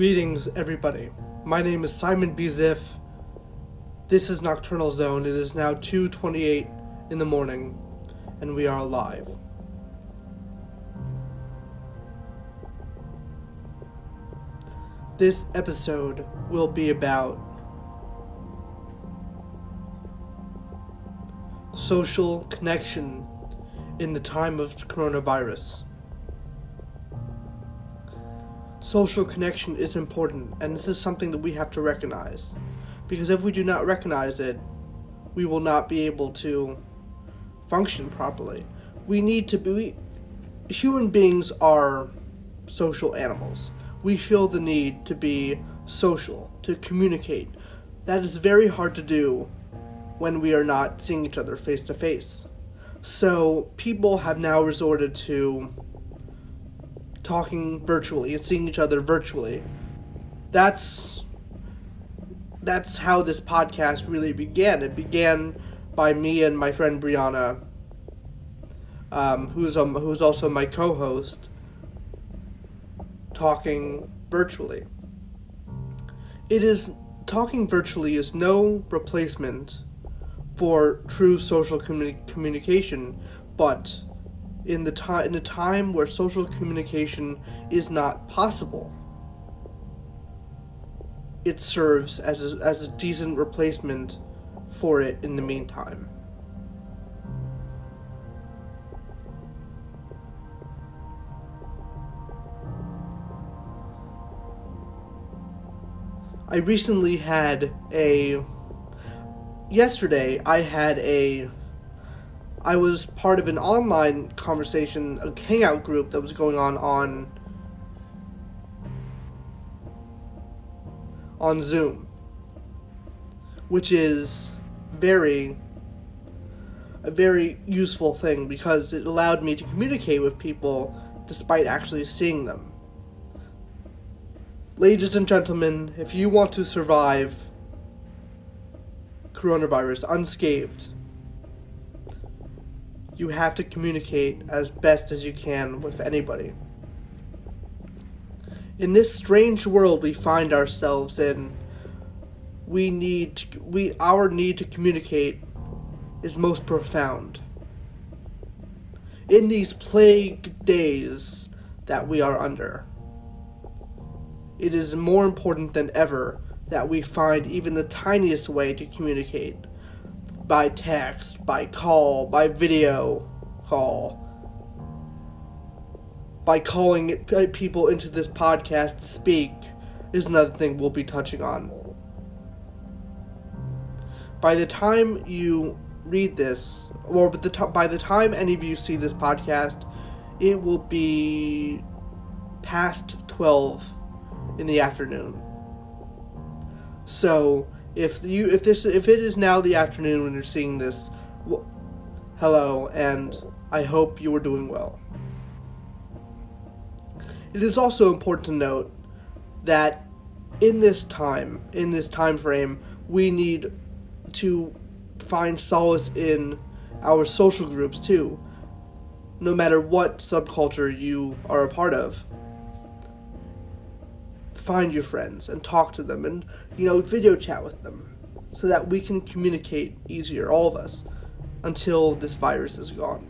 Greetings, everybody. My name is Simon B. Ziff. This is Nocturnal Zone. It is now 2:28 in the morning, and we are live. This episode will be about social connection in the time of coronavirus. Social connection is important, and this is something that we have to recognize. Because if we do not recognize it, we will not be able to function properly. We need to be. Human beings are social animals. We feel the need to be social, to communicate. That is very hard to do when we are not seeing each other face to face. So, people have now resorted to talking virtually and seeing each other virtually. That's that's how this podcast really began. It began by me and my friend Brianna, um, who's um, who's also my co-host, talking virtually. It is talking virtually is no replacement for true social communi- communication, but in the time in a time where social communication is not possible, it serves as a, as a decent replacement for it in the meantime. I recently had a yesterday I had a I was part of an online conversation, a hangout group that was going on on on Zoom, which is very a very useful thing because it allowed me to communicate with people despite actually seeing them. Ladies and gentlemen, if you want to survive coronavirus unscathed, you have to communicate as best as you can with anybody. In this strange world we find ourselves in, we need we our need to communicate is most profound. In these plague days that we are under, it is more important than ever that we find even the tiniest way to communicate by text, by call, by video call, by calling people into this podcast to speak is another thing we'll be touching on. By the time you read this, or by the, t- by the time any of you see this podcast, it will be past 12 in the afternoon. So, if you if this if it is now the afternoon when you're seeing this, well, hello, and I hope you are doing well. It is also important to note that in this time, in this time frame, we need to find solace in our social groups too, no matter what subculture you are a part of find your friends and talk to them and, you know, video chat with them so that we can communicate easier, all of us, until this virus is gone.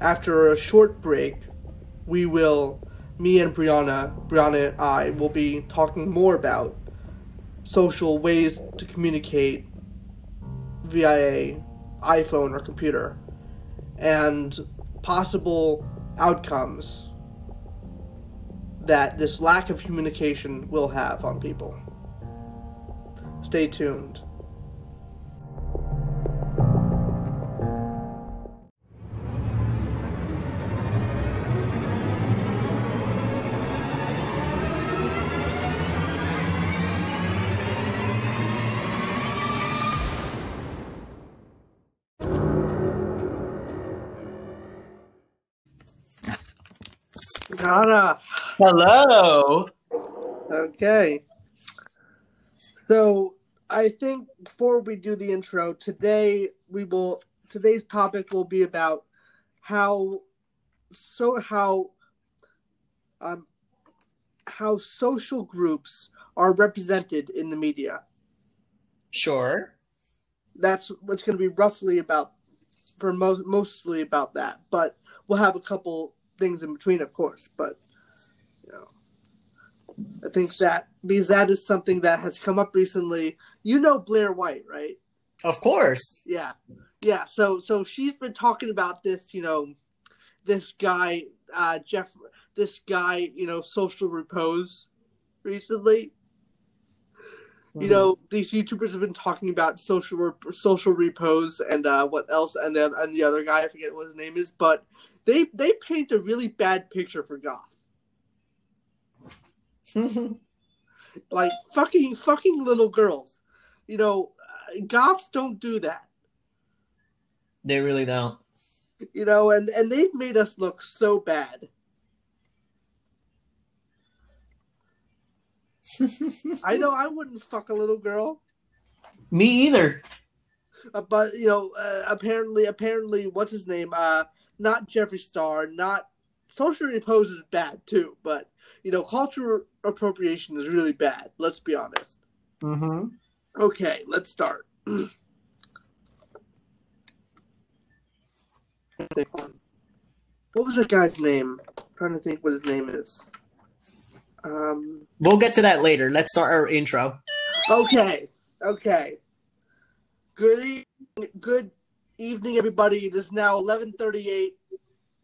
After a short break, we will, me and Brianna, Brianna and I, will be talking more about social ways to communicate via iPhone or computer and possible outcomes that this lack of communication will have on people. Stay tuned. Nada. Hello. Okay. So I think before we do the intro, today we will today's topic will be about how so how um, how social groups are represented in the media. Sure. That's what's going to be roughly about for most mostly about that, but we'll have a couple things in between, of course. But you know, I think that because that is something that has come up recently. You know Blair White, right? Of course. Yeah, yeah. So so she's been talking about this, you know, this guy uh, Jeff, this guy, you know, social repose recently. You know, these YouTubers have been talking about social social repose and uh, what else, and then and the other guy, I forget what his name is, but they they paint a really bad picture for goth. like fucking fucking little girls, you know, goths don't do that. They really don't. You know, and and they've made us look so bad. I know I wouldn't fuck a little girl. Me either. Uh, but you know, uh, apparently, apparently, what's his name? Uh, not Jeffree Star, not social repose is bad too. But you know, cultural appropriation is really bad. Let's be honest. Mm-hmm. Okay, let's start. what was that guy's name? I'm trying to think what his name is. Um, we'll get to that later. Let's start our intro. Okay. Okay. Good good evening, everybody. It is now 11:38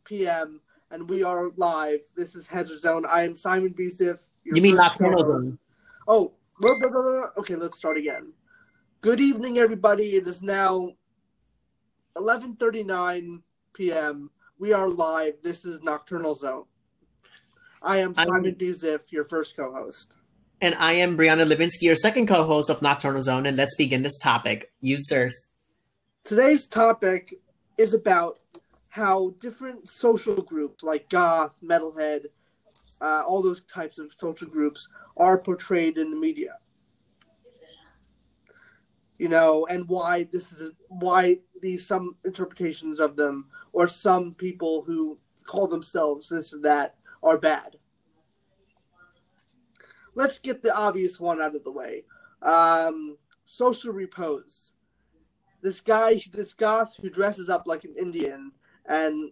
p.m. and we are live. This is Hazard Zone. I am Simon Bisif. You mean Nocturnal Zone? Oh, blah, blah, blah, okay. Let's start again. Good evening, everybody. It is now 11:39 p.m. We are live. This is Nocturnal Zone. I am Simon Bizif, your first co-host. And I am Brianna Levinsky, your second co-host of Nocturnal Zone. And let's begin this topic. You, sirs. Today's topic is about how different social groups like goth, metalhead, uh, all those types of social groups are portrayed in the media. You know, and why this is why these some interpretations of them or some people who call themselves this or that are bad. Let's get the obvious one out of the way. Um, social repose. This guy, this goth who dresses up like an Indian and,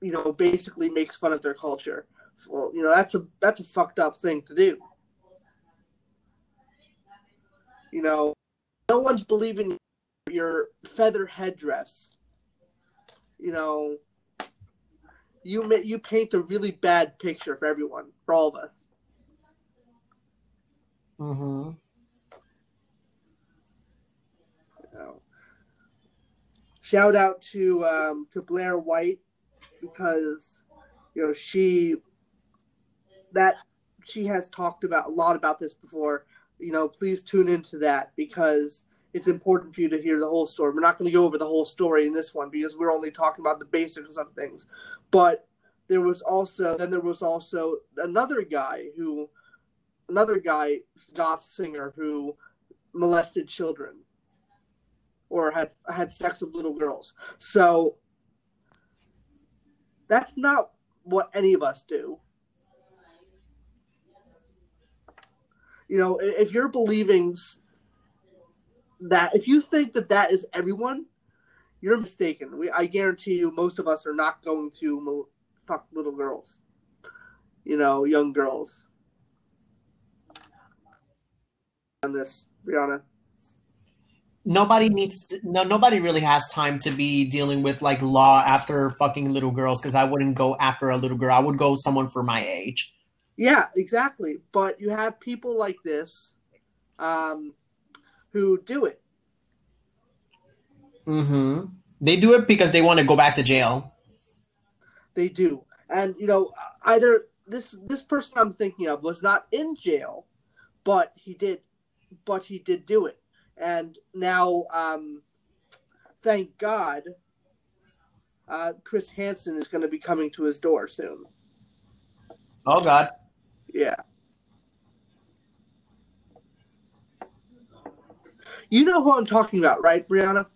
you know, basically makes fun of their culture. Well, you know, that's a that's a fucked up thing to do. You know, no one's believing your feather headdress. You know, you you paint a really bad picture for everyone, for all of us. Mm-hmm. You know. Shout out to um, to Blair White because you know she that she has talked about a lot about this before. You know, please tune into that because it's important for you to hear the whole story. We're not going to go over the whole story in this one because we're only talking about the basics of things. But there was also then there was also another guy who another guy goth singer who molested children or had had sex with little girls. So that's not what any of us do. You know, if you're believing that if you think that that is everyone, you're mistaken. We, I guarantee you, most of us are not going to fuck little girls. You know, young girls. On this, Brianna. Nobody needs to, no nobody really has time to be dealing with like law after fucking little girls because I wouldn't go after a little girl. I would go someone for my age. Yeah, exactly. But you have people like this um, who do it. Mm-hmm. They do it because they want to go back to jail they do. And you know, either this this person I'm thinking of was not in jail, but he did, but he did do it. And now, um, thank God, uh, Chris Hansen is going to be coming to his door soon. Oh God. Yeah. You know who I'm talking about, right, Brianna?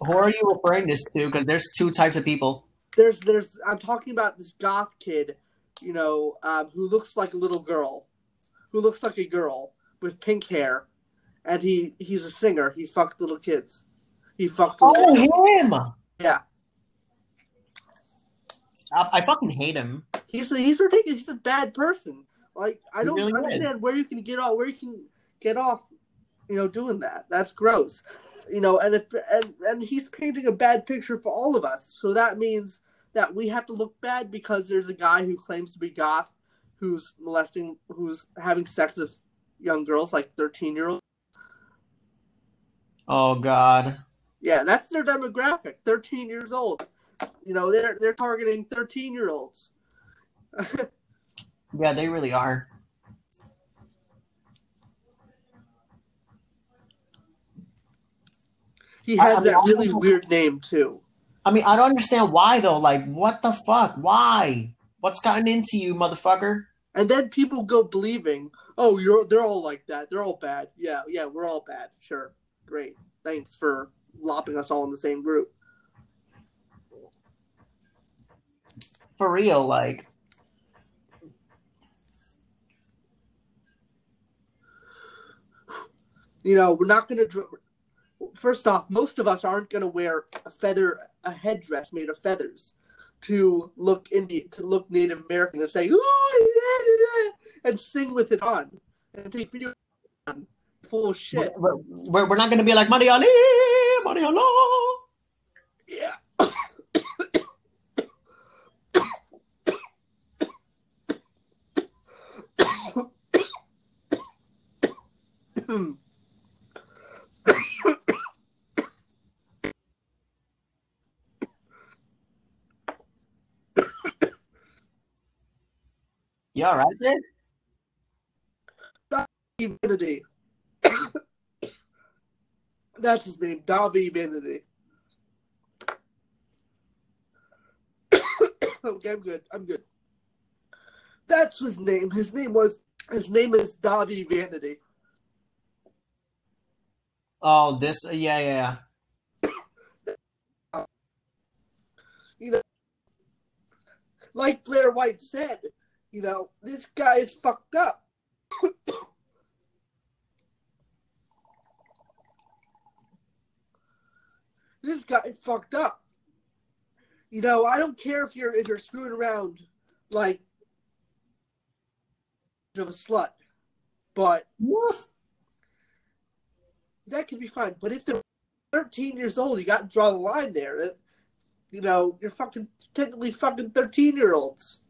Who are you referring this to? Because there's two types of people. there's there's I'm talking about this goth kid, you know, um, who looks like a little girl, who looks like a girl with pink hair, and he he's a singer. He fucked little kids. He fucked. Oh, him! Yeah, I, I fucking hate him. he's a, he's ridiculous. He's a bad person. Like I don't really understand where you can get off where you can get off, you know, doing that. That's gross. You know, and if and and he's painting a bad picture for all of us. So that means that we have to look bad because there's a guy who claims to be goth, who's molesting, who's having sex with young girls, like thirteen year olds. Oh God. Yeah, that's their demographic. Thirteen years old. You know, they're they're targeting thirteen year olds. Yeah, they really are. He has I mean, that really weird name too. I mean, I don't understand why though. Like, what the fuck? Why? What's gotten into you, motherfucker? And then people go believing, oh, you're they're all like that. They're all bad. Yeah, yeah, we're all bad. Sure, great. Thanks for lopping us all in the same group. For real, like. You know, we're not gonna. dr- First off, most of us aren't gonna wear a feather, a headdress made of feathers, to look Indian, to look Native American, and say, ooh, and sing with it on, and take video on, full shit. We're, we're, we're not gonna be like Money Ali, Money Allah. Yeah. You all right, man? Vanity. That's his name, Dahvie Vanity. okay, I'm good. I'm good. That's his name. His name was his name is Dahvie Vanity. Oh, this. Yeah, yeah, yeah. You know, like Blair White said, you know, this guy is fucked up. this guy fucked up. You know, I don't care if you're if you're screwing around like of a slut, but Woof. that could be fine. But if they're 13 years old, you got to draw the line there. You know, you're fucking technically fucking 13 year olds.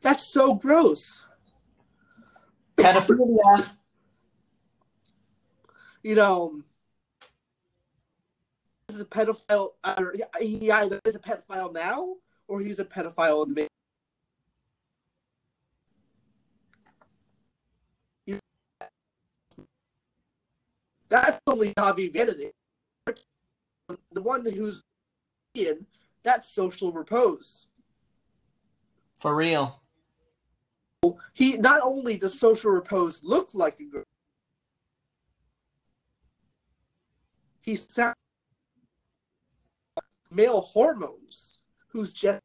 That's so gross. Pedophilia. You know, is a pedophile. Either, he either is a pedophile now or he's a pedophile in the That's only Dahvie Vanity. The one who's in that's social repose. For real. He not only does social repose look like a girl, he sounds male hormones. Who's just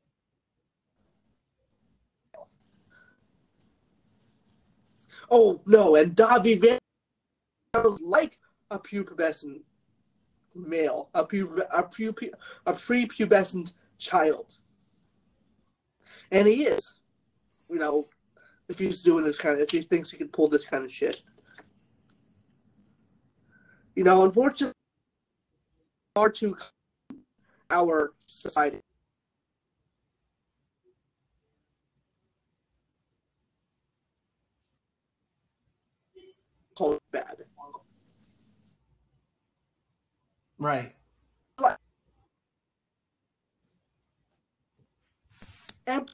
oh no, and Dahvie Van sounds like a pubescent male, a pub a, pu- a prepubescent child, and he is. You know, if he's doing this kind of, if he thinks he can pull this kind of shit. You know, unfortunately, far too our society. Call it bad. Right. And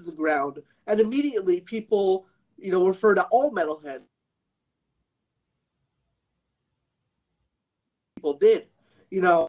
to the ground, and immediately people, you know, refer to all metalheads. People did, you know.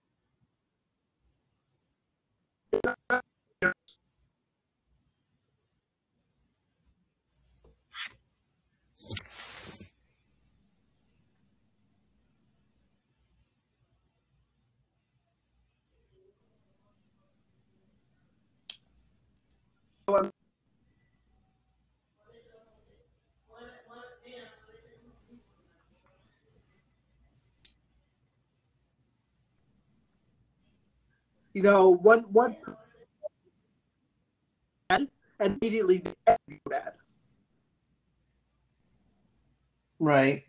You know, one one and immediately bad. Right.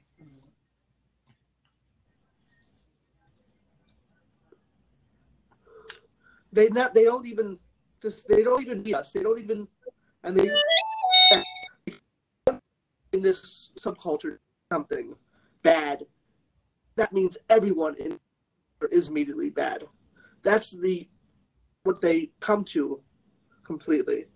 They not they don't even just they don't even see us. They don't even and they in this subculture something bad. That means everyone in is immediately bad. That's the what they come to completely.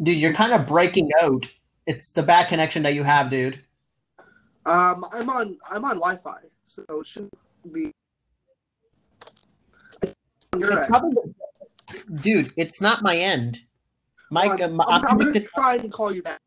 Dude, you're kind of breaking out. It's the bad connection that you have, dude. Um, I'm on I'm on Wi-Fi, so it should be. It's probably, dude, it's not my end. Mike, I'm, uh, I'm, I'm I'm- gonna try and call you back.